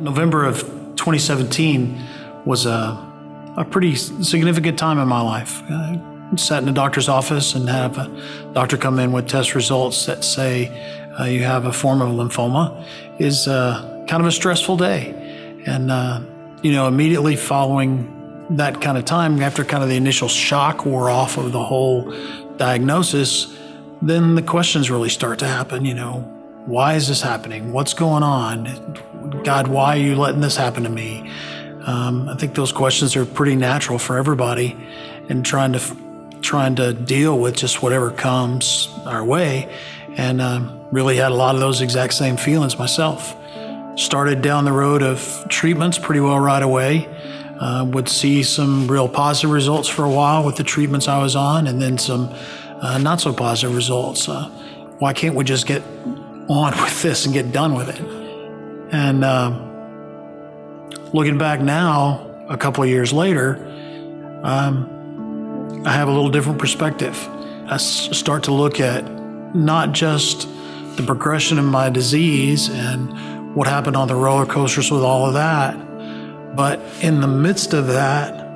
November of 2017 was a, a pretty significant time in my life. I sat in a doctor's office and have a doctor come in with test results that say uh, you have a form of lymphoma is uh, kind of a stressful day. And, uh, you know, immediately following that kind of time, after kind of the initial shock wore off of the whole diagnosis, then the questions really start to happen. You know, why is this happening? What's going on? God, why are you letting this happen to me? Um, I think those questions are pretty natural for everybody, and trying to trying to deal with just whatever comes our way, and um, really had a lot of those exact same feelings myself. Started down the road of treatments pretty well right away. Uh, would see some real positive results for a while with the treatments I was on, and then some uh, not so positive results. Uh, why can't we just get on with this and get done with it? And um, looking back now, a couple of years later, um, I have a little different perspective. I start to look at not just the progression of my disease and what happened on the roller coasters with all of that, but in the midst of that,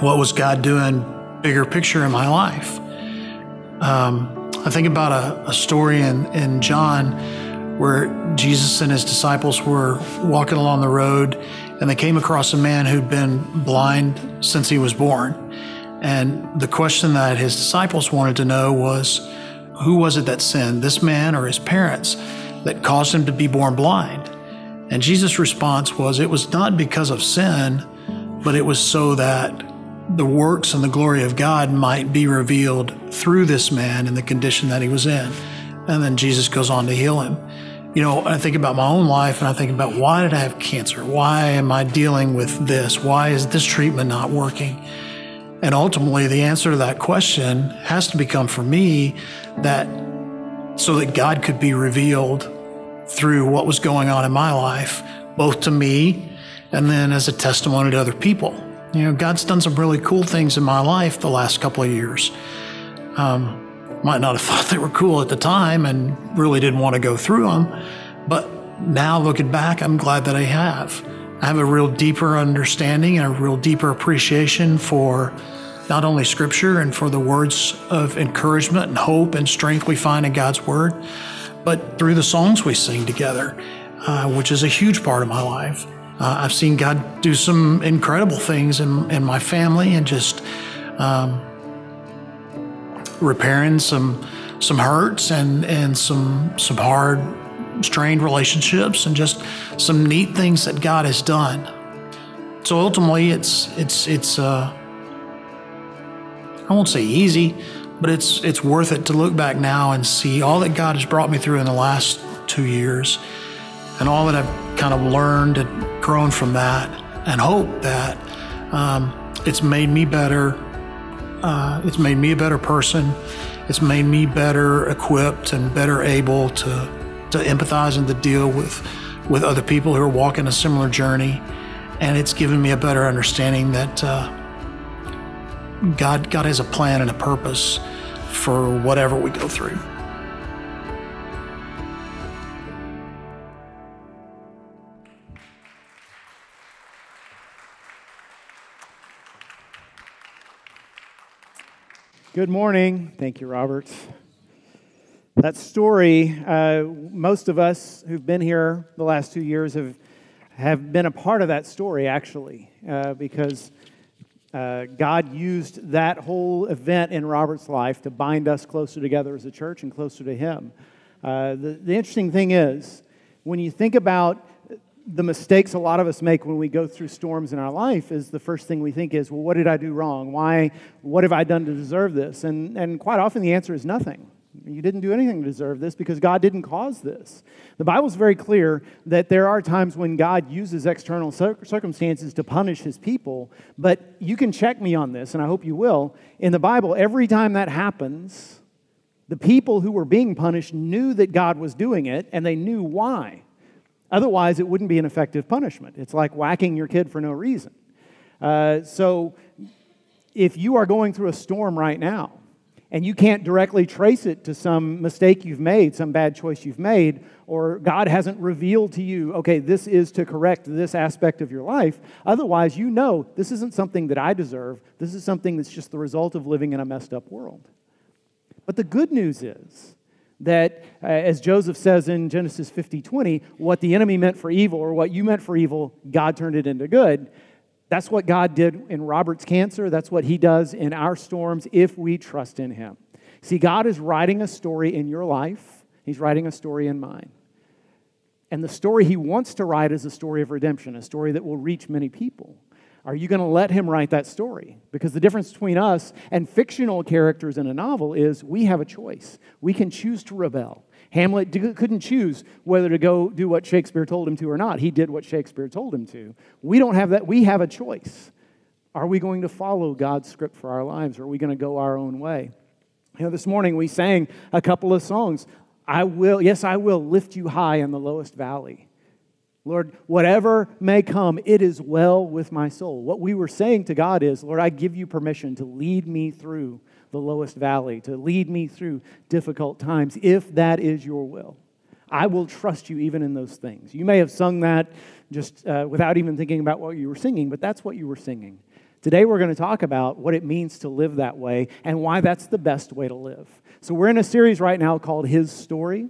what was God doing bigger picture in my life? Um, I think about a, a story in, in John where Jesus and his disciples were walking along the road and they came across a man who'd been blind since he was born. And the question that his disciples wanted to know was who was it that sinned, this man or his parents, that caused him to be born blind? And Jesus' response was it was not because of sin, but it was so that the works and the glory of God might be revealed through this man in the condition that he was in. And then Jesus goes on to heal him. You know, I think about my own life and I think about why did I have cancer? Why am I dealing with this? Why is this treatment not working? And ultimately, the answer to that question has to become for me that so that God could be revealed through what was going on in my life, both to me and then as a testimony to other people. You know, God's done some really cool things in my life the last couple of years. Um, might not have thought they were cool at the time and really didn't want to go through them, but now looking back, I'm glad that I have. I have a real deeper understanding and a real deeper appreciation for not only scripture and for the words of encouragement and hope and strength we find in God's word, but through the songs we sing together, uh, which is a huge part of my life. Uh, I've seen God do some incredible things in, in my family and just um, repairing some some hurts and and some some hard strained relationships and just some neat things that God has done. So ultimately, it's it's it's uh, I won't say easy, but it's it's worth it to look back now and see all that God has brought me through in the last two years, and all that I've kind of learned and grown from that, and hope that um, it's made me better. Uh, it's made me a better person. It's made me better equipped and better able to to empathize and to deal with with other people who are walking a similar journey, and it's given me a better understanding that. Uh, God, God has a plan and a purpose for whatever we go through. Good morning. Thank you, Robert. That story, uh, most of us who've been here the last two years have, have been a part of that story, actually, uh, because uh, God used that whole event in Robert's life to bind us closer together as a church and closer to Him. Uh, the, the interesting thing is, when you think about the mistakes a lot of us make when we go through storms in our life is the first thing we think is well what did i do wrong why what have i done to deserve this and, and quite often the answer is nothing you didn't do anything to deserve this because God didn't cause this. The Bible's very clear that there are times when God uses external circumstances to punish his people, but you can check me on this, and I hope you will. In the Bible, every time that happens, the people who were being punished knew that God was doing it, and they knew why. Otherwise, it wouldn't be an effective punishment. It's like whacking your kid for no reason. Uh, so, if you are going through a storm right now, and you can't directly trace it to some mistake you've made, some bad choice you've made, or God hasn't revealed to you, okay, this is to correct this aspect of your life. Otherwise, you know this isn't something that I deserve. This is something that's just the result of living in a messed up world. But the good news is that, uh, as Joseph says in Genesis 50 20, what the enemy meant for evil or what you meant for evil, God turned it into good. That's what God did in Robert's cancer. That's what he does in our storms if we trust in him. See, God is writing a story in your life, he's writing a story in mine. And the story he wants to write is a story of redemption, a story that will reach many people. Are you going to let him write that story? Because the difference between us and fictional characters in a novel is we have a choice. We can choose to rebel. Hamlet couldn't choose whether to go do what Shakespeare told him to or not. He did what Shakespeare told him to. We don't have that. We have a choice. Are we going to follow God's script for our lives or are we going to go our own way? You know, this morning we sang a couple of songs. I will, yes, I will lift you high in the lowest valley. Lord, whatever may come, it is well with my soul. What we were saying to God is, Lord, I give you permission to lead me through the lowest valley, to lead me through difficult times, if that is your will. I will trust you even in those things. You may have sung that just uh, without even thinking about what you were singing, but that's what you were singing. Today, we're going to talk about what it means to live that way and why that's the best way to live. So, we're in a series right now called His Story.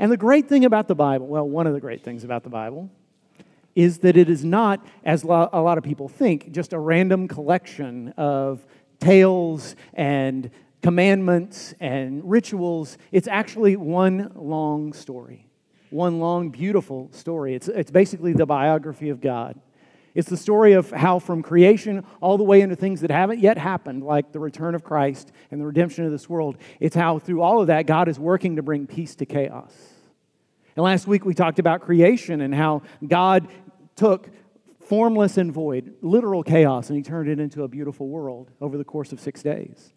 And the great thing about the Bible, well, one of the great things about the Bible, is that it is not, as a lot of people think, just a random collection of tales and commandments and rituals. It's actually one long story, one long, beautiful story. It's, it's basically the biography of God. It's the story of how, from creation all the way into things that haven't yet happened, like the return of Christ and the redemption of this world, it's how, through all of that, God is working to bring peace to chaos. And last week we talked about creation and how God took formless and void, literal chaos, and he turned it into a beautiful world over the course of six days.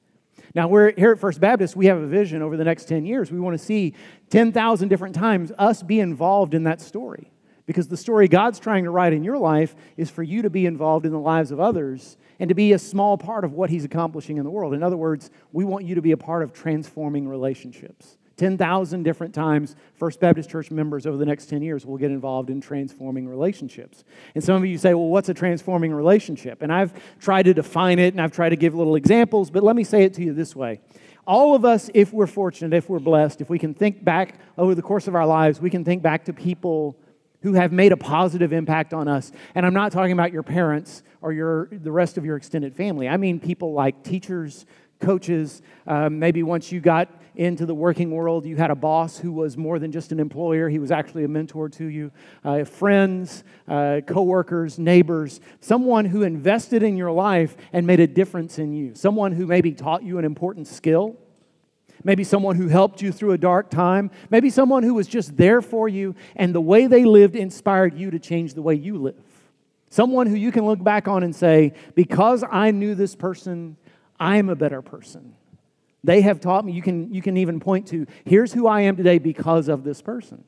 Now, we're here at First Baptist, we have a vision over the next 10 years. We want to see 10,000 different times us be involved in that story. Because the story God's trying to write in your life is for you to be involved in the lives of others and to be a small part of what He's accomplishing in the world. In other words, we want you to be a part of transforming relationships. 10,000 different times, First Baptist Church members over the next 10 years will get involved in transforming relationships. And some of you say, well, what's a transforming relationship? And I've tried to define it and I've tried to give little examples, but let me say it to you this way. All of us, if we're fortunate, if we're blessed, if we can think back over the course of our lives, we can think back to people who have made a positive impact on us. And I'm not talking about your parents or your, the rest of your extended family. I mean people like teachers, coaches. Um, maybe once you got into the working world, you had a boss who was more than just an employer, he was actually a mentor to you. Uh, friends, uh, coworkers, neighbors, someone who invested in your life and made a difference in you. Someone who maybe taught you an important skill. Maybe someone who helped you through a dark time. Maybe someone who was just there for you, and the way they lived inspired you to change the way you live. Someone who you can look back on and say, because I knew this person, I'm a better person. They have taught me, you can, you can even point to, here's who I am today because of this person.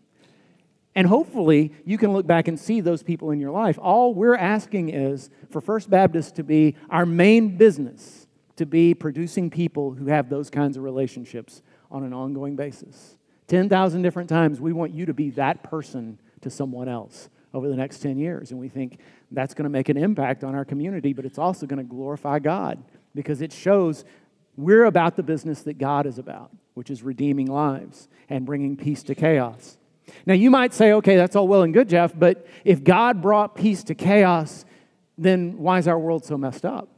And hopefully, you can look back and see those people in your life. All we're asking is for First Baptist to be our main business, to be producing people who have those kinds of relationships on an ongoing basis. 10,000 different times, we want you to be that person to someone else over the next 10 years. And we think that's going to make an impact on our community, but it's also going to glorify God because it shows we're about the business that God is about, which is redeeming lives and bringing peace to chaos. Now, you might say, okay, that's all well and good, Jeff, but if God brought peace to chaos, then why is our world so messed up?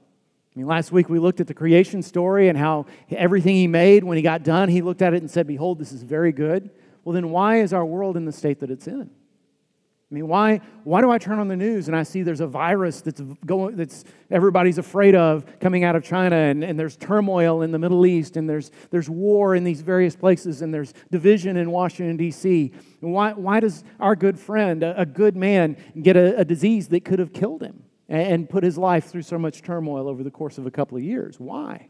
I mean, last week we looked at the creation story and how everything He made, when He got done, He looked at it and said, Behold, this is very good. Well, then why is our world in the state that it's in? I mean, why, why do I turn on the news and I see there's a virus that's going that's everybody's afraid of coming out of China and, and there's turmoil in the Middle East and there's there's war in these various places and there's division in Washington, D.C. why, why does our good friend, a, a good man, get a, a, disease that could have killed him and, put his life through so much turmoil over the course of a couple of years? Why?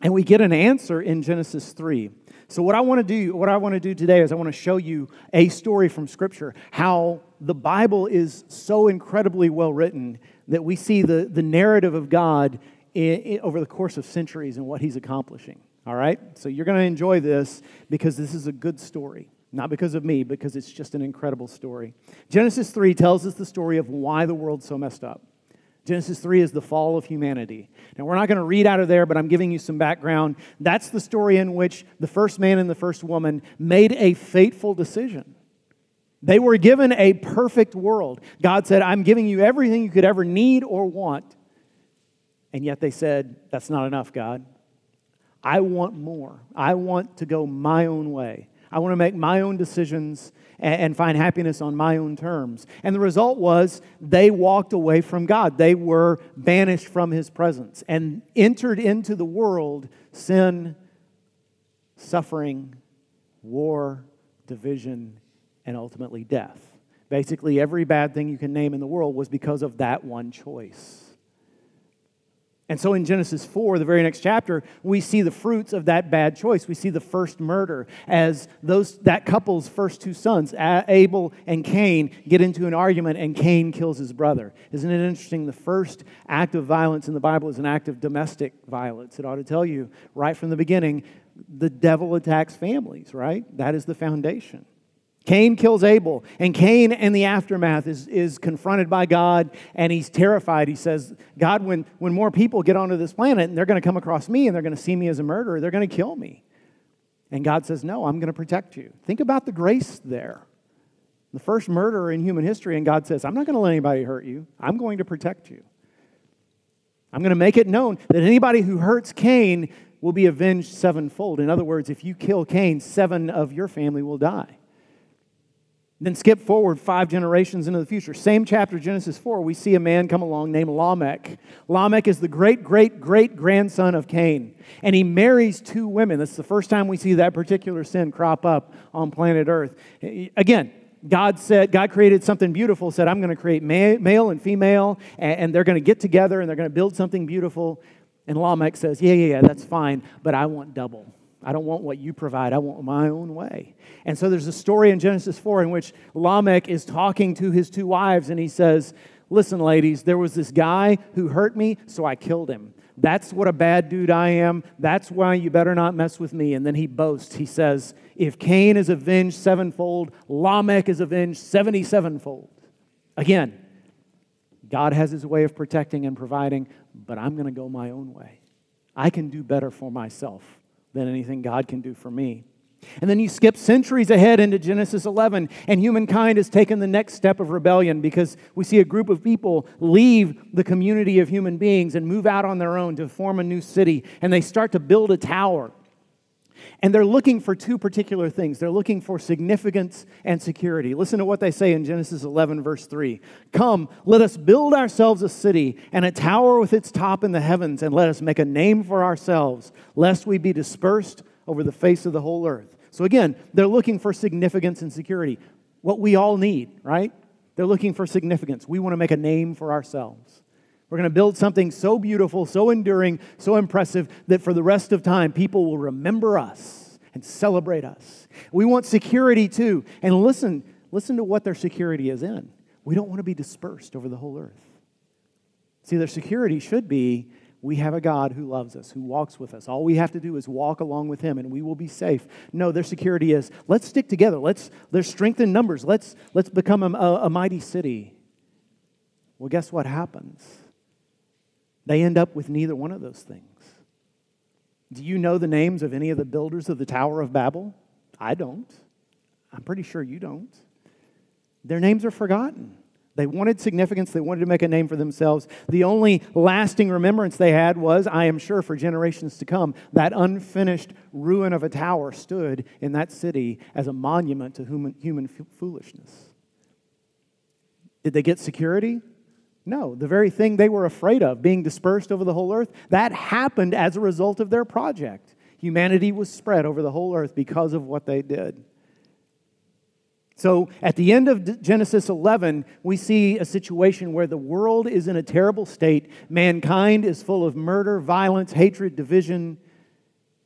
And we get an answer in Genesis 3. So what I want to do, what I want to do today is I want to show you a story from scripture how the Bible is so incredibly well written that we see the, the narrative of God in, in, over the course of centuries and what he's accomplishing. All right? So you're going to enjoy this because this is a good story. Not because of me, because it's just an incredible story. Genesis 3 tells us the story of why the world's so messed up. Genesis 3 is the fall of humanity. Now, we're not going to read out of there, but I'm giving you some background. That's the story in which the first man and the first woman made a fateful decision. They were given a perfect world. God said, I'm giving you everything you could ever need or want. And yet they said, That's not enough, God. I want more. I want to go my own way. I want to make my own decisions and, find happiness on my own terms. And the result was they walked away from God. They were banished from his presence and entered into the world sin, suffering, war, division, and ultimately death. Basically, every bad thing you can name in the world was because of that one choice. And so in Genesis 4, the very next chapter, we see the fruits of that bad choice. We see the first murder as those, that couple's first two sons, Abel and Cain, get into an argument and Cain kills his brother. Isn't it interesting? The first act of violence in the Bible is an act of domestic violence. It ought to tell you right from the beginning the devil attacks families, right? That is the foundation. Cain kills Abel, and Cain, in the aftermath, is, is confronted by God, and he's terrified. He says, God, when, when more people get onto this planet, and they're going to come across me, and they're going to see me as a murderer, they're going to kill me. And God says, No, I'm going to protect you. Think about the grace there. The first murderer in human history, and God says, I'm not going to let anybody hurt you, I'm going to protect you. I'm going to make it known that anybody who hurts Cain will be avenged sevenfold. In other words, if you kill Cain, seven of your family will die. Then skip forward five generations into the future. Same chapter, Genesis 4, we see a man come along named Lamech. Lamech is the great, great, great grandson of Cain. And he marries two women. That's the first time we see that particular sin crop up on planet Earth. Again, God said, God created something beautiful, said, I'm going to create male and female, and they're going to get together and they're going to build something beautiful. And Lamech says, Yeah, yeah, yeah, that's fine, but I want double. I don't want what you provide. I want my own way. And so there's a story in Genesis 4 in which Lamech is talking to his two wives and he says, Listen, ladies, there was this guy who hurt me, so I killed him. That's what a bad dude I am. That's why you better not mess with me. And then he boasts. He says, If Cain is avenged sevenfold, Lamech is avenged 77fold. Again, God has his way of protecting and providing, but I'm going to go my own way. I can do better for myself than anything God can do for me. And then you skip centuries ahead into Genesis 11, and humankind has taken the next step of rebellion because we see a group of people leave the community of human beings and move out on their own to form a new city, and they start to build a tower. And they're looking for two particular things. They're looking for significance and security. Listen to what they say in Genesis 11, verse 3. Come, let us build ourselves a city and a tower with its top in the heavens, and let us make a name for ourselves, lest we be dispersed over the face of the whole earth. So again, they're looking for significance and security. What we all need, right? They're looking for significance. We want to make a name for ourselves. We're going to build something so beautiful, so enduring, so impressive that for the rest of time, people will remember us and celebrate us. We want security too. And listen, listen to what their security is in. We don't want to be dispersed over the whole earth. See, their security should be we have a God who loves us, who walks with us. All we have to do is walk along with him and we will be safe. No, their security is let's stick together. Let's there's strength in numbers. Let's let's become a, a, a mighty city. Well, guess what happens? They end up with neither one of those things. Do you know the names of any of the builders of the Tower of Babel? I don't. I'm pretty sure you don't. Their names are forgotten. They wanted significance. They wanted to make a name for themselves. The only lasting remembrance they had was, I am sure, for generations to come, that unfinished ruin of a tower stood in that city as a monument to human, human foolishness. Did they get security? No, the very thing they were afraid of, being dispersed over the whole earth, that happened as a result of their project. Humanity was spread over the whole earth because of what they did. So at the end of Genesis 11, we see a situation where the world is in a terrible state. Mankind is full of murder, violence, hatred, division,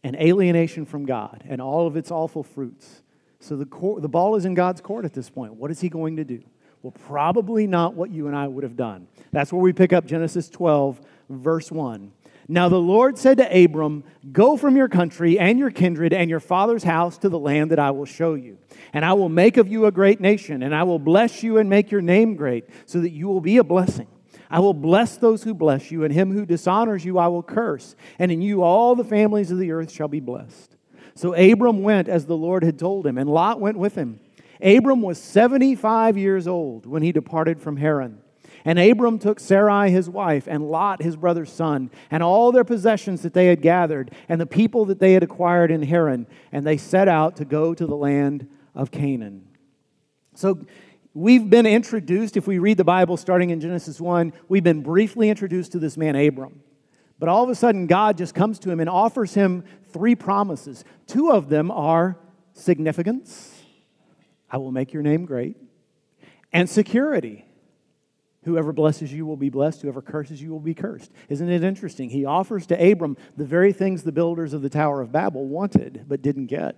and alienation from God, and all of its awful fruits. So the, the ball is in God's court at this point. What is He going to do? Well, probably not what you and I would have done. That's where we pick up Genesis 12, verse 1. Now the Lord said to Abram, Go from your country and your kindred and your father's house to the land that I will show you. And I will make of you a great nation, and I will bless you and make your name great, so that you will be a blessing. I will bless those who bless you, and him who dishonors you I will curse. And in you all the families of the earth shall be blessed. So Abram went as the Lord had told him, and Lot went with him. Abram was 75 years old when he departed from Haran. And Abram took Sarai his wife, and Lot his brother's son, and all their possessions that they had gathered, and the people that they had acquired in Haran, and they set out to go to the land of Canaan. So we've been introduced, if we read the Bible starting in Genesis 1, we've been briefly introduced to this man, Abram. But all of a sudden, God just comes to him and offers him three promises. Two of them are significance I will make your name great, and security. Whoever blesses you will be blessed, whoever curses you will be cursed. Isn't it interesting? He offers to Abram the very things the builders of the Tower of Babel wanted but didn't get.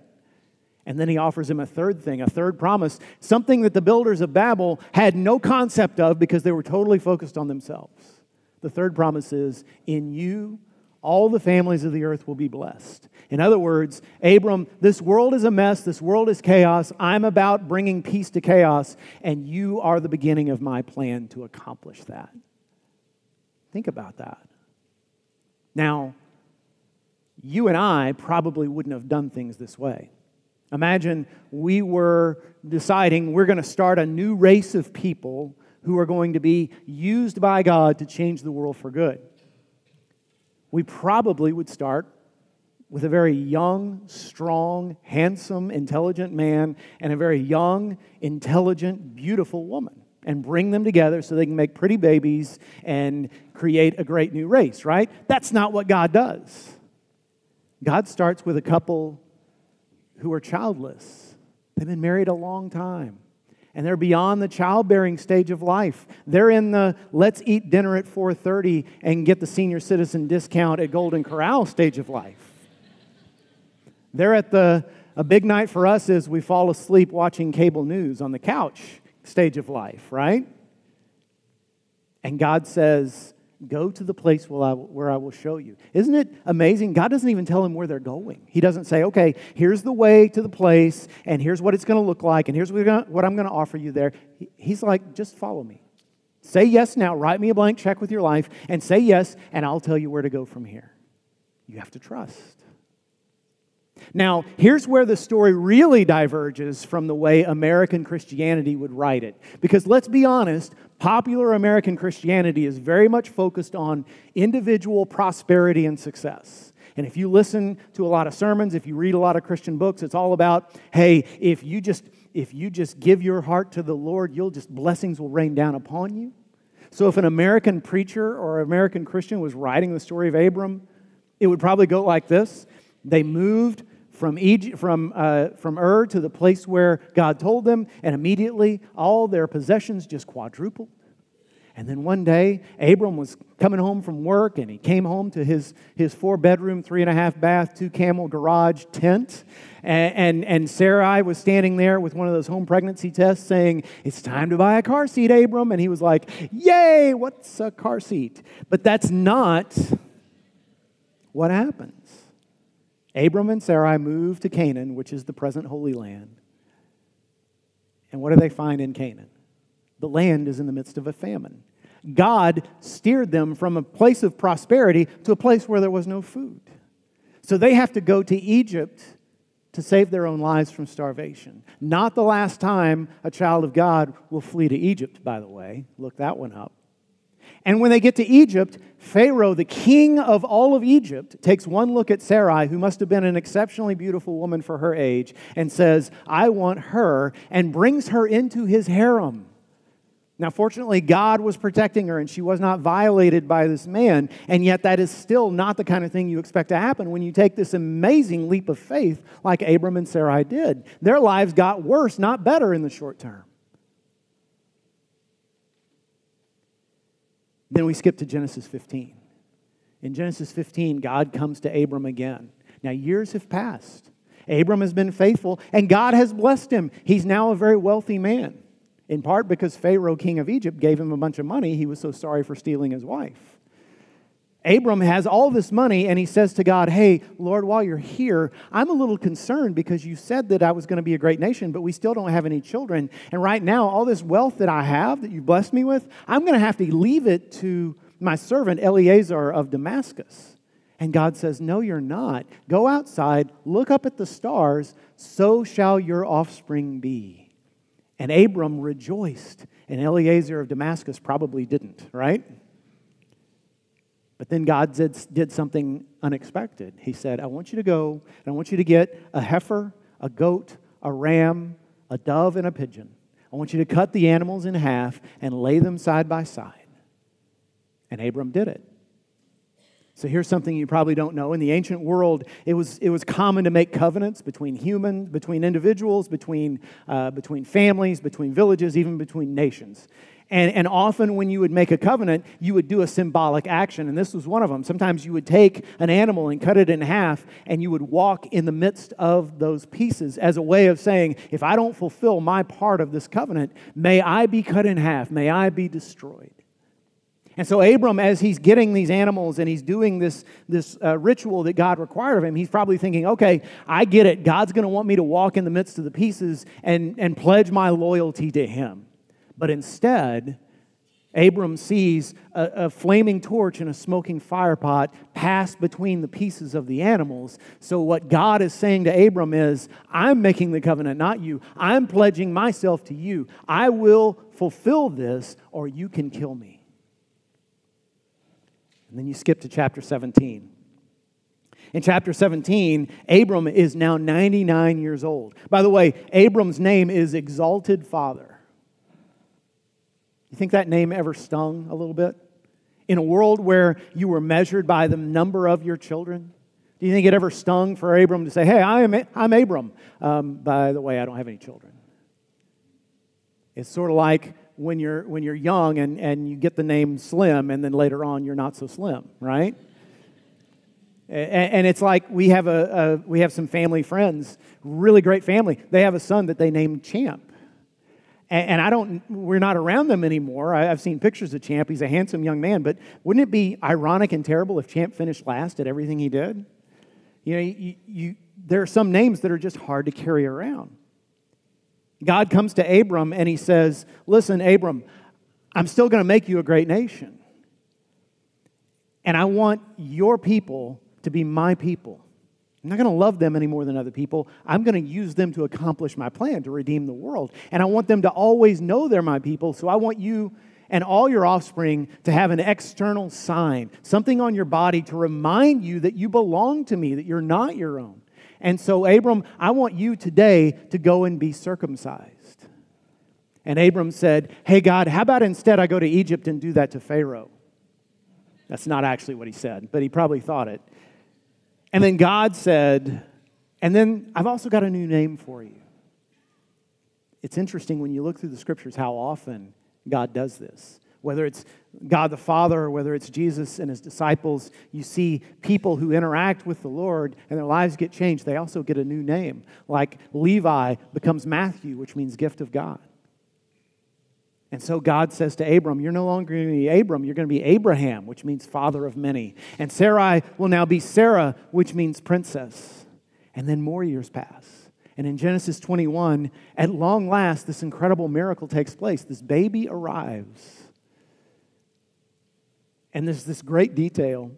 And then he offers him a third thing, a third promise, something that the builders of Babel had no concept of because they were totally focused on themselves. The third promise is In you, all the families of the earth will be blessed. In other words, Abram, this world is a mess, this world is chaos. I'm about bringing peace to chaos, and you are the beginning of my plan to accomplish that. Think about that. Now, you and I probably wouldn't have done things this way. Imagine we were deciding we're going to start a new race of people who are going to be used by God to change the world for good. We probably would start with a very young, strong, handsome, intelligent man and a very young, intelligent, beautiful woman and bring them together so they can make pretty babies and create a great new race, right? That's not what God does. God starts with a couple who are childless. They've been married a long time and they're beyond the childbearing stage of life. They're in the let's eat dinner at 4:30 and get the senior citizen discount at Golden Corral stage of life. They're at the, a big night for us is we fall asleep watching cable news on the couch stage of life, right? And God says, Go to the place where I, where I will show you. Isn't it amazing? God doesn't even tell them where they're going. He doesn't say, okay, here's the way to the place, and here's what it's going to look like, and here's what, I'm going to offer you there. He's like, just follow me. Say yes now. Write me a blank check with your life, and say yes, and I'll tell you where to go from here. You have to trust. Now, here's where the story really diverges from the way American Christianity would write it. Because let's be honest, popular American Christianity is very much focused on individual prosperity and success. And if you listen to a lot of sermons, if you read a lot of Christian books, it's all about, hey, if you just if you just give your heart to the Lord, you'll just blessings will rain down upon you. So if an American preacher or American Christian was writing the story of Abram, it would probably go like this. They moved from, Egypt, from, uh, from Ur to the place where God told them, and immediately all their possessions just quadrupled. And then one day, Abram was coming home from work and he came home to his, his four bedroom, three and a half bath, two camel garage tent. And, and, and Sarai was standing there with one of those home pregnancy tests saying, It's time to buy a car seat, Abram. And he was like, Yay, what's a car seat? But that's not what happened. Abram and Sarai move to Canaan, which is the present Holy Land. And what do they find in Canaan? The land is in the midst of a famine. God steered them from a place of prosperity to a place where there was no food. So they have to go to Egypt to save their own lives from starvation. Not the last time a child of God will flee to Egypt, by the way. Look that one up. And when they get to Egypt, Pharaoh, the king of all of Egypt, takes one look at Sarai, who must have been an exceptionally beautiful woman for her age, and says, I want her, and brings her into his harem. Now, fortunately, God was protecting her and she was not violated by this man. And yet, that is still not the kind of thing you expect to happen when you take this amazing leap of faith like Abram and Sarai did. Their lives got worse, not better in the short term. Then we skip to Genesis 15. In Genesis 15, God comes to Abram again. Now, years have passed. Abram has been faithful, and God has blessed him. He's now a very wealthy man, in part because Pharaoh, king of Egypt, gave him a bunch of money. He was so sorry for stealing his wife. Abram has all this money and he says to God, Hey, Lord, while you're here, I'm a little concerned because you said that I was going to be a great nation, but we still don't have any children. And right now, all this wealth that I have that you blessed me with, I'm going to have to leave it to my servant Eliezer of Damascus. And God says, No, you're not. Go outside, look up at the stars, so shall your offspring be. And Abram rejoiced, and Eliezer of Damascus probably didn't, right? But then God did, did something unexpected. He said, I want you to go and I want you to get a heifer, a goat, a ram, a dove, and a pigeon. I want you to cut the animals in half and lay them side by side. And Abram did it. So here's something you probably don't know. In the ancient world, it was, it was common to make covenants between humans, between individuals, between, uh, between families, between villages, even between nations. And, and often, when you would make a covenant, you would do a symbolic action, and this was one of them. Sometimes you would take an animal and cut it in half, and you would walk in the midst of those pieces as a way of saying, If I don't fulfill my part of this covenant, may I be cut in half, may I be destroyed. And so, Abram, as he's getting these animals and he's doing this, this uh, ritual that God required of him, he's probably thinking, okay, I get it. God's going to want me to walk in the midst of the pieces and, and pledge my loyalty to him. But instead, Abram sees a, a, flaming torch and a smoking firepot pass between the pieces of the animals. So, what God is saying to Abram is, I'm making the covenant, not you. I'm pledging myself to you. I will fulfill this, or you can kill me. And then you skip to chapter 17. In chapter 17, Abram is now 99 years old. By the way, Abram's name is Exalted Father. You think that name ever stung a little bit? In a world where you were measured by the number of your children? Do you think it ever stung for Abram to say, Hey, I am, I'm Abram. Um, by the way, I don't have any children. It's sort of like when you're, when you're young and, and you get the name Slim, and then later on you're not so slim, right? And it's like we have, a, a, we have some family friends, really great family. They have a son that they named Champ. And, I don't, we're not around them anymore. I, have seen pictures of Champ. He's a handsome young man, but wouldn't it be ironic and terrible if Champ finished last at everything he did? You know, you, you, there are some names that are just hard to carry around. God comes to Abram and he says, Listen, Abram, I'm still going to make you a great nation. And I want your people to be my people. I'm not going to love them any more than other people. I'm going to use them to accomplish my plan to redeem the world. And I want them to always know they're my people. So I want you and all your offspring to have an external sign, something on your body to remind you that you belong to me, that you're not your own. And so, Abram, I want you today to go and be circumcised. And Abram said, Hey, God, how about instead I go to Egypt and do that to Pharaoh? That's not actually what he said, but he probably thought it. And then God said, and then I've also got a new name for you. It's interesting when you look through the scriptures how often God does this. Whether it's God the Father or whether it's Jesus and his disciples, you see people who interact with the Lord and their lives get changed. They also get a new name. Like Levi becomes Matthew, which means gift of God. And so God says to Abram, You're no longer going to be Abram, you're going to be Abraham, which means father of many. And Sarai will now be Sarah, which means princess. And then more years pass. And in Genesis 21, at long last, this incredible miracle takes place. This baby arrives. And there's this great detail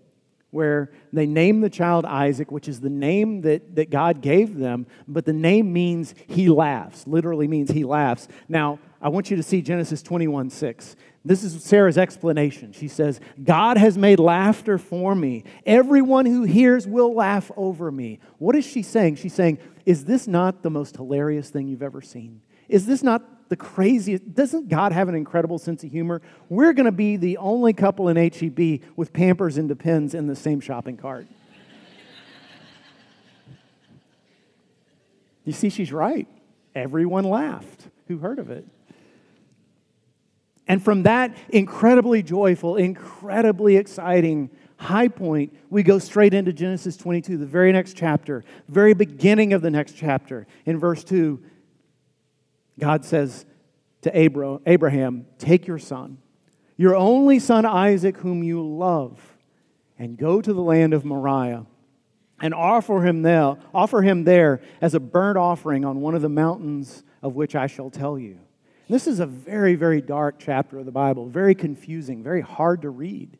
where they name the child Isaac, which is the name that, that God gave them, but the name means he laughs, literally means he laughs. Now, I want you to see Genesis 21 6. This is Sarah's explanation. She says, God has made laughter for me. Everyone who hears will laugh over me. What is she saying? She's saying, Is this not the most hilarious thing you've ever seen? Is this not the craziest? Doesn't God have an incredible sense of humor? We're going to be the only couple in HEB with Pampers and Depends in the same shopping cart. you see, she's right. Everyone laughed who heard of it. And from that incredibly joyful, incredibly exciting high point, we go straight into Genesis 22, the very next chapter, very beginning of the next chapter. In verse 2, God says to Abraham, Take your son, your only son Isaac, whom you love and go to the land of Moriah and offer him there, offer him there as a burnt offering on one of the mountains of which I shall tell you. This is a very, very dark chapter of the Bible, very confusing, very hard to read.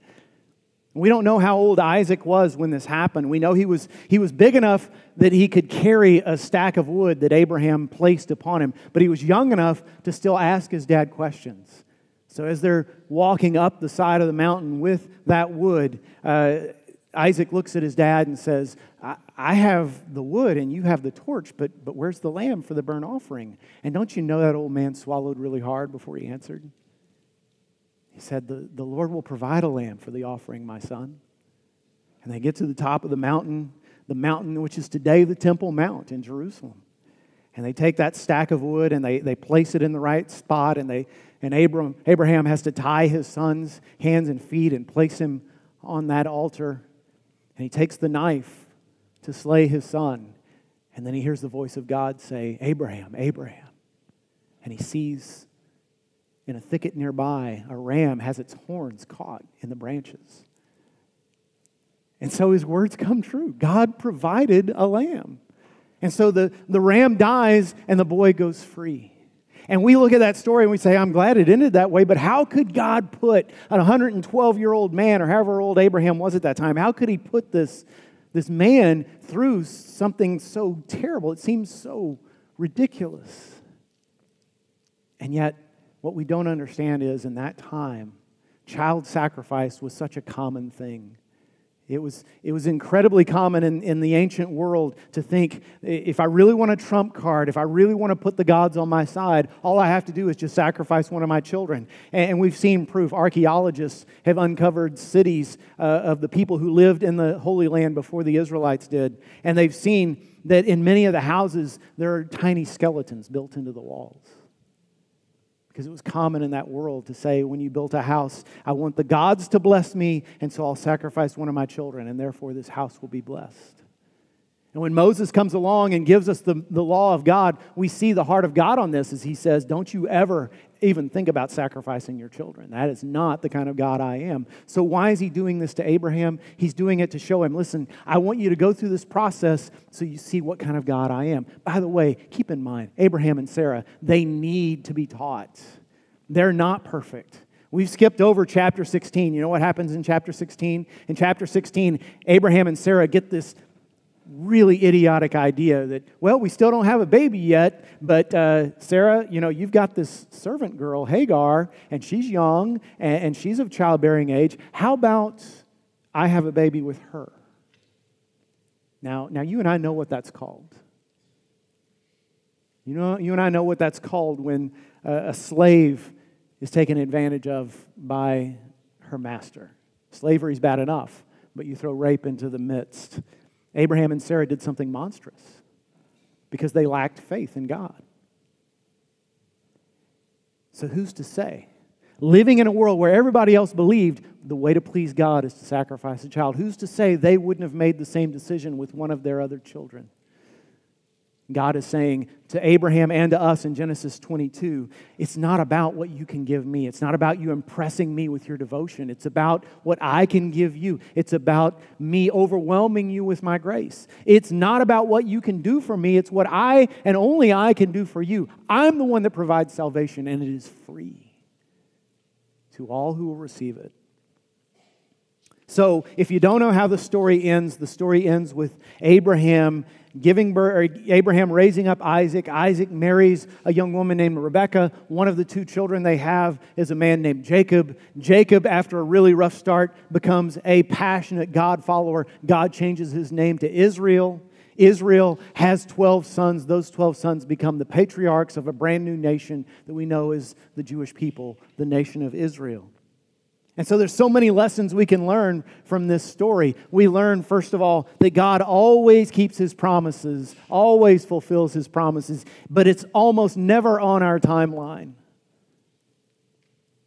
We don't know how old Isaac was when this happened. We know he was, he was big enough that he could carry a stack of wood that Abraham placed upon him, but he was young enough to still ask his dad questions. So, as they're walking up the side of the mountain with that wood, uh, Isaac looks at his dad and says, I, I have the wood and you have the torch, but, but where's the lamb for the burnt offering? And don't you know that old man swallowed really hard before he answered? He said, the, the Lord will provide a lamb for the offering, my son. And they get to the top of the mountain, the mountain which is today the Temple Mount in Jerusalem. And they take that stack of wood and they, they place it in the right spot, and, they, and Abraham, Abraham has to tie his son's hands and feet and place him on that altar. And he takes the knife to slay his son. And then he hears the voice of God say, Abraham, Abraham. And he sees in a thicket nearby, a ram has its horns caught in the branches. And so his words come true. God provided a lamb. And so the, the ram dies and the boy goes free. And we look at that story and we say, I'm glad it ended that way, but how could God put an 112 year old man, or however old Abraham was at that time, how could he put this, this man through something so terrible? It seems so ridiculous. And yet, what we don't understand is in that time, child sacrifice was such a common thing. It was, it was incredibly common in, in the ancient world to think if I really want a trump card, if I really want to put the gods on my side, all I have to do is just sacrifice one of my children. And, we've seen proof. Archaeologists have uncovered cities uh, of the people who lived in the Holy Land before the Israelites did. And they've seen that in many of the houses, there are tiny skeletons built into the walls because it was common in that world to say, when you built a house, I want the gods to bless me, and so I'll sacrifice one of my children, and therefore this house will be blessed. And when Moses comes along and gives us the, the law of God, we see the heart of God on this as he says, Don't you ever even think about sacrificing your children. That is not the kind of God I am. So, why is he doing this to Abraham? He's doing it to show him, listen, I want you to go through this process so you see what kind of God I am. By the way, keep in mind, Abraham and Sarah, they need to be taught. They're not perfect. We've skipped over chapter 16. You know what happens in chapter 16? In chapter 16, Abraham and Sarah get this really idiotic idea that, well, we still don't have a baby yet, but uh, Sarah, you know, you've got this servant girl, Hagar, and she's young and, and she's of childbearing age. How about I have a baby with her? Now, now you and I know what that's called. You know, you and I know what that's called when a, a slave is taken advantage of by her master. Slavery is bad enough, but you throw rape into the midst. Abraham and Sarah did something monstrous because they lacked faith in God. So, who's to say? Living in a world where everybody else believed the way to please God is to sacrifice a child, who's to say they wouldn't have made the same decision with one of their other children? God is saying to Abraham and to us in Genesis 22 it's not about what you can give me. It's not about you impressing me with your devotion. It's about what I can give you. It's about me overwhelming you with my grace. It's not about what you can do for me. It's what I and only I can do for you. I'm the one that provides salvation, and it is free to all who will receive it. So, if you don't know how the story ends, the story ends with Abraham giving birth, Abraham raising up Isaac. Isaac marries a young woman named Rebecca. One of the two children they have is a man named Jacob. Jacob, after a really rough start, becomes a passionate God follower. God changes his name to Israel. Israel has 12 sons. Those 12 sons become the patriarchs of a brand new nation that we know is the Jewish people, the nation of Israel. And so there's so many lessons we can learn from this story. We learn, first of all, that God always keeps his promises, always fulfills his promises, but it's almost never on our timeline.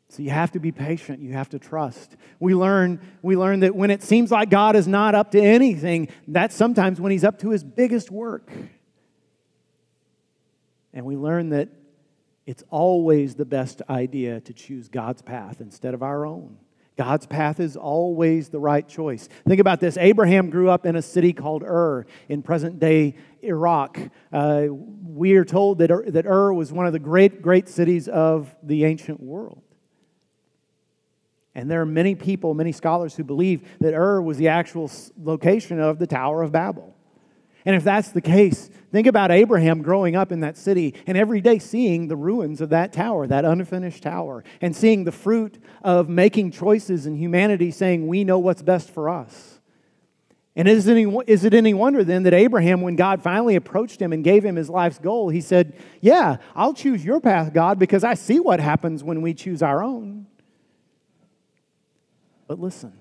So you have to be patient, you have to trust. We learn, we learn that when it seems like God is not up to anything, that's sometimes when he's up to his biggest work. And we learn that it's always the best idea to choose God's path instead of our own. God's path is always the right choice. Think about this Abraham grew up in a city called Ur in present day Iraq. Uh, we are told that that Ur was one of the great, great cities of the ancient world. And there are many people, many scholars who believe that Ur was the actual location of the Tower of Babel. And if that's the case, think about Abraham growing up in that city and every day seeing the ruins of that tower, that unfinished tower, and seeing the fruit of making choices and humanity saying, We know what's best for us. And is it, any, is it any wonder then that Abraham, when God finally approached him and gave him his life's goal, he said, Yeah, I'll choose your path, God, because I see what happens when we choose our own. But listen,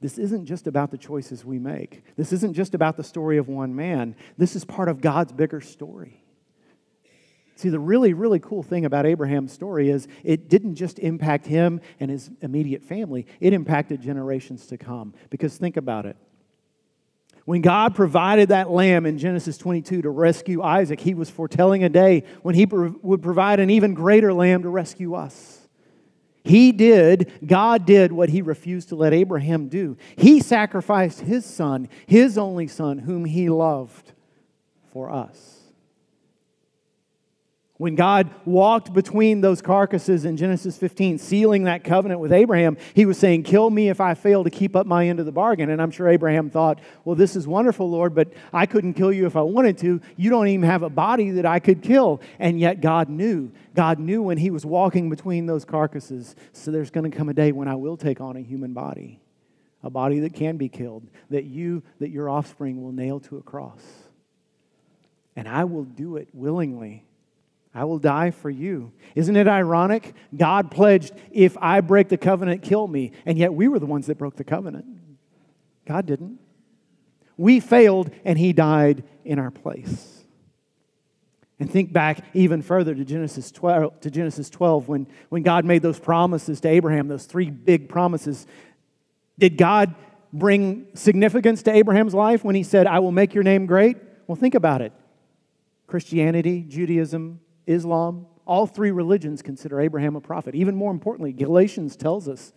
this isn't just about the choices we make. This isn't just about the story of one man. This is part of God's bigger story. See, the really, really cool thing about Abraham's story is it didn't just impact him and his immediate family, it impacted generations to come. Because think about it. When God provided that lamb in Genesis 22 to rescue Isaac, he was foretelling a day when he would provide an even greater lamb to rescue us. He did, God did what he refused to let Abraham do. He sacrificed his son, his only son, whom he loved, for us. When God walked between those carcasses in Genesis 15, sealing that covenant with Abraham, he was saying, Kill me if I fail to keep up my end of the bargain. And I'm sure Abraham thought, Well, this is wonderful, Lord, but I couldn't kill you if I wanted to. You don't even have a body that I could kill. And yet God knew. God knew when he was walking between those carcasses. So there's going to come a day when I will take on a human body, a body that can be killed, that you, that your offspring will nail to a cross. And I will do it willingly I will die for you. Isn't it ironic? God pledged, if I break the covenant, kill me. And yet we were the ones that broke the covenant. God didn't. We failed, and He died in our place. And think back even further to Genesis 12, to Genesis 12 when, when God made those promises to Abraham, those three big promises. Did God bring significance to Abraham's life when He said, I will make your name great? Well, think about it Christianity, Judaism, Islam, all three religions consider Abraham a prophet. Even more importantly, Galatians tells us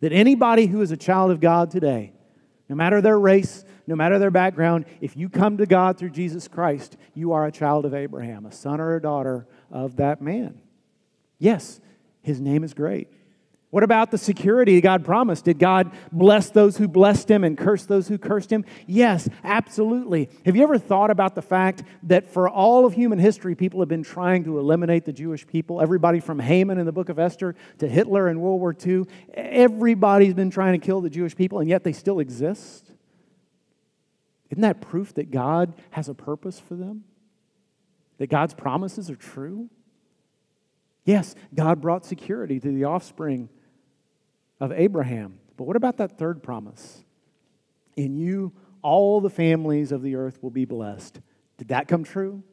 that anybody who is a child of God today, no matter their race, no matter their background, if you come to God through Jesus Christ, you are a child of Abraham, a son or a daughter of that man. Yes, his name is great. What about the security God promised? Did God bless those who blessed him and curse those who cursed him? Yes, absolutely. Have you ever thought about the fact that for all of human history, people have been trying to eliminate the Jewish people? Everybody from Haman in the book of Esther to Hitler in World War II, everybody's been trying to kill the Jewish people, and yet they still exist. Isn't that proof that God has a purpose for them? That God's promises are true? Yes, God brought security to the offspring of Abraham. But what about that third promise? In you, all the families of the earth will be blessed. Did that come true?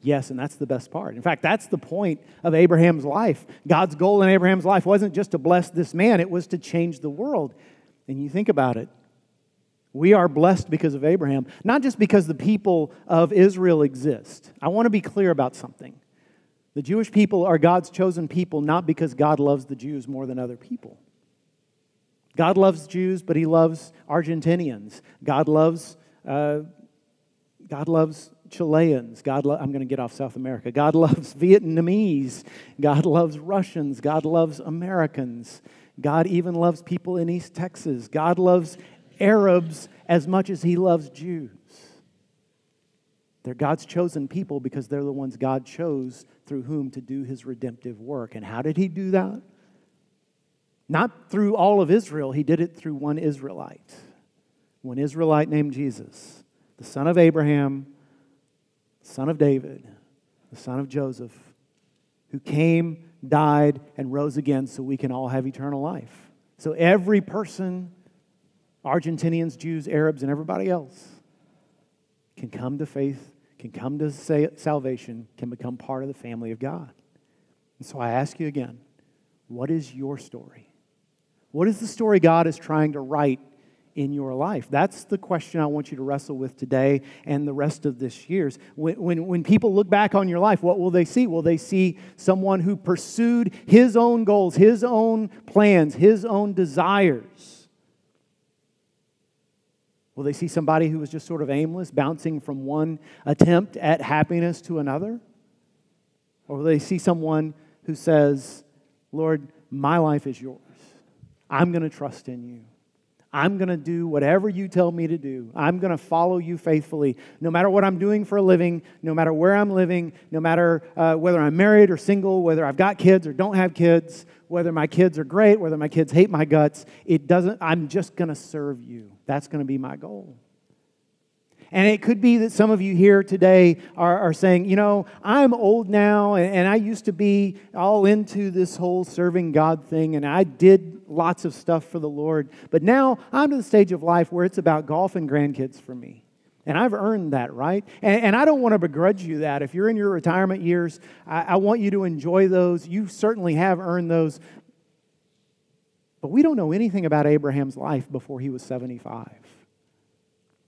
Yes, and that's the best part. In fact, that's the point of Abraham's life. God's goal in Abraham's life wasn't just to bless this man, it was to change the world. And you think about it. We are blessed because of Abraham, not just because the people of Israel exist. I want to be clear about something. The Jewish people are God's chosen people not because God loves the Jews more than other people. God loves Jews, but He loves Argentinians. God loves, uh, God loves Chileans. God, lo- I'm going to get off South America. God loves Vietnamese. God loves Russians. God loves Americans. God even loves people in East Texas. God loves Arabs as much as He loves Jews. They're God's chosen people because they're the ones God chose through whom to do His redemptive work. And how did He do that? Not through all of Israel, he did it through one Israelite. One Israelite named Jesus, the son of Abraham, son of David, the son of Joseph, who came, died, and rose again so we can all have eternal life. So every person, Argentinians, Jews, Arabs, and everybody else, can come to faith, can come to salvation, can become part of the family of God. And so I ask you again what is your story? What is the story God is trying to write in your life? That's the question I want you to wrestle with today and the rest of this year's. When, when, when people look back on your life, what will they see? Will they see someone who pursued his own goals, his own plans, his own desires? Will they see somebody who was just sort of aimless, bouncing from one attempt at happiness to another? Or will they see someone who says, Lord, my life is yours. I'm going to trust in you. I'm going to do whatever you tell me to do. I'm going to follow you faithfully, no matter what I'm doing for a living, no matter where I'm living, no matter uh, whether I'm married or single, whether I've got kids or don't have kids, whether my kids are great, whether my kids hate my guts. It doesn't, I'm just going to serve you. That's going to be my goal. And it could be that some of you here today are, are saying, you know, I'm old now, and, and, I used to be all into this whole serving God thing, and I did lots of stuff for the Lord. But now I'm to the stage of life where it's about golf and grandkids for me. And I've earned that, right? And, and I don't want to begrudge you that. If you're in your retirement years, I, I want you to enjoy those. You certainly have earned those. But we don't know anything about Abraham's life before he was 75.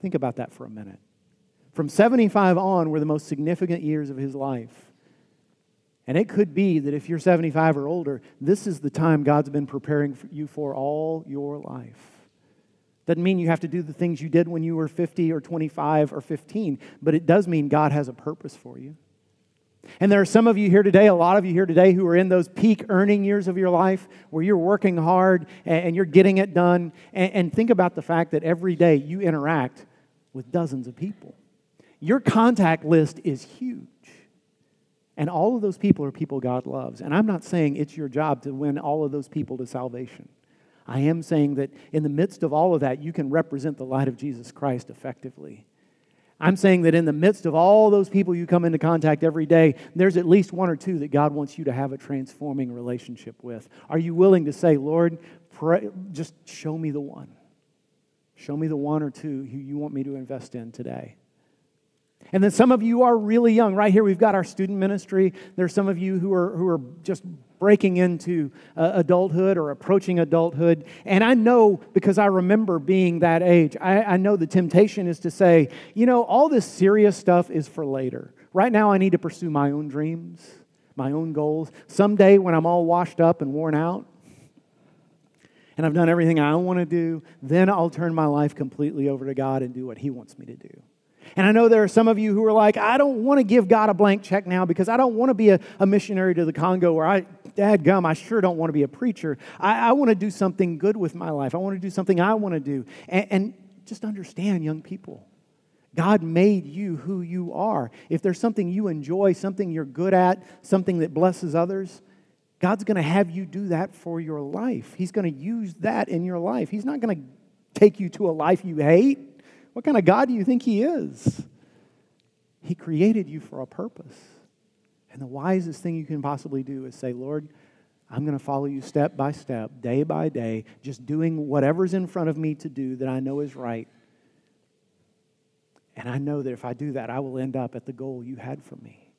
Think about that for a minute. From 75 on were the most significant years of his life. And it could be that if you're 75 or older, this is the time God's been preparing you for all your life. Doesn't mean you have to do the things you did when you were 50 or 25 or 15, but it does mean God has a purpose for you. And there are some of you here today, a lot of you here today, who are in those peak earning years of your life where you're working hard and you're getting it done. And think about the fact that every day you interact with dozens of people. Your contact list is huge. And all of those people are people God loves. And I'm not saying it's your job to win all of those people to salvation. I am saying that in the midst of all of that, you can represent the light of Jesus Christ effectively. I'm saying that in the midst of all those people you come into contact every day, there's at least one or two that God wants you to have a transforming relationship with. Are you willing to say, Lord, pray, just show me the one? Show me the one or two who you want me to invest in today. And then some of you are really young. Right here, we've got our student ministry. There's some of you who are, who are just breaking into uh, adulthood or approaching adulthood. And I know because I remember being that age, I, I know the temptation is to say, you know, all this serious stuff is for later. Right now, I need to pursue my own dreams, my own goals. Someday, when I'm all washed up and worn out, and I've done everything I want to do, then I'll turn my life completely over to God and do what He wants me to do. And I know there are some of you who are like, I don't want to give God a blank check now because I don't want to be a, a missionary to the Congo or I, dad gum, I sure don't want to be a preacher. I, I want to do something good with my life. I want to do something I want to do. And, and just understand, young people, God made you who you are. If there's something you enjoy, something you're good at, something that blesses others, God's going to have you do that for your life. He's going to use that in your life. He's not going to take you to a life you hate. What kind of God do you think He is? He created you for a purpose. And the wisest thing you can possibly do is say, Lord, I'm going to follow you step by step, day by day, just doing whatever's in front of me to do that I know is right. And I know that if I do that, I will end up at the goal you had for me.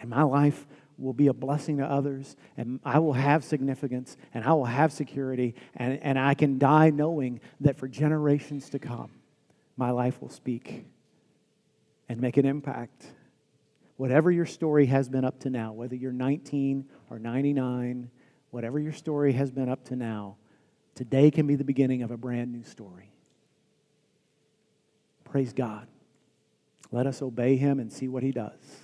And my life will be a blessing to others, and I will have significance, and I will have security, and, and I can die knowing that for generations to come, my life will speak and make an impact. Whatever your story has been up to now, whether you're 19 or 99, whatever your story has been up to now, today can be the beginning of a brand new story. Praise God. Let us obey him and see what he does.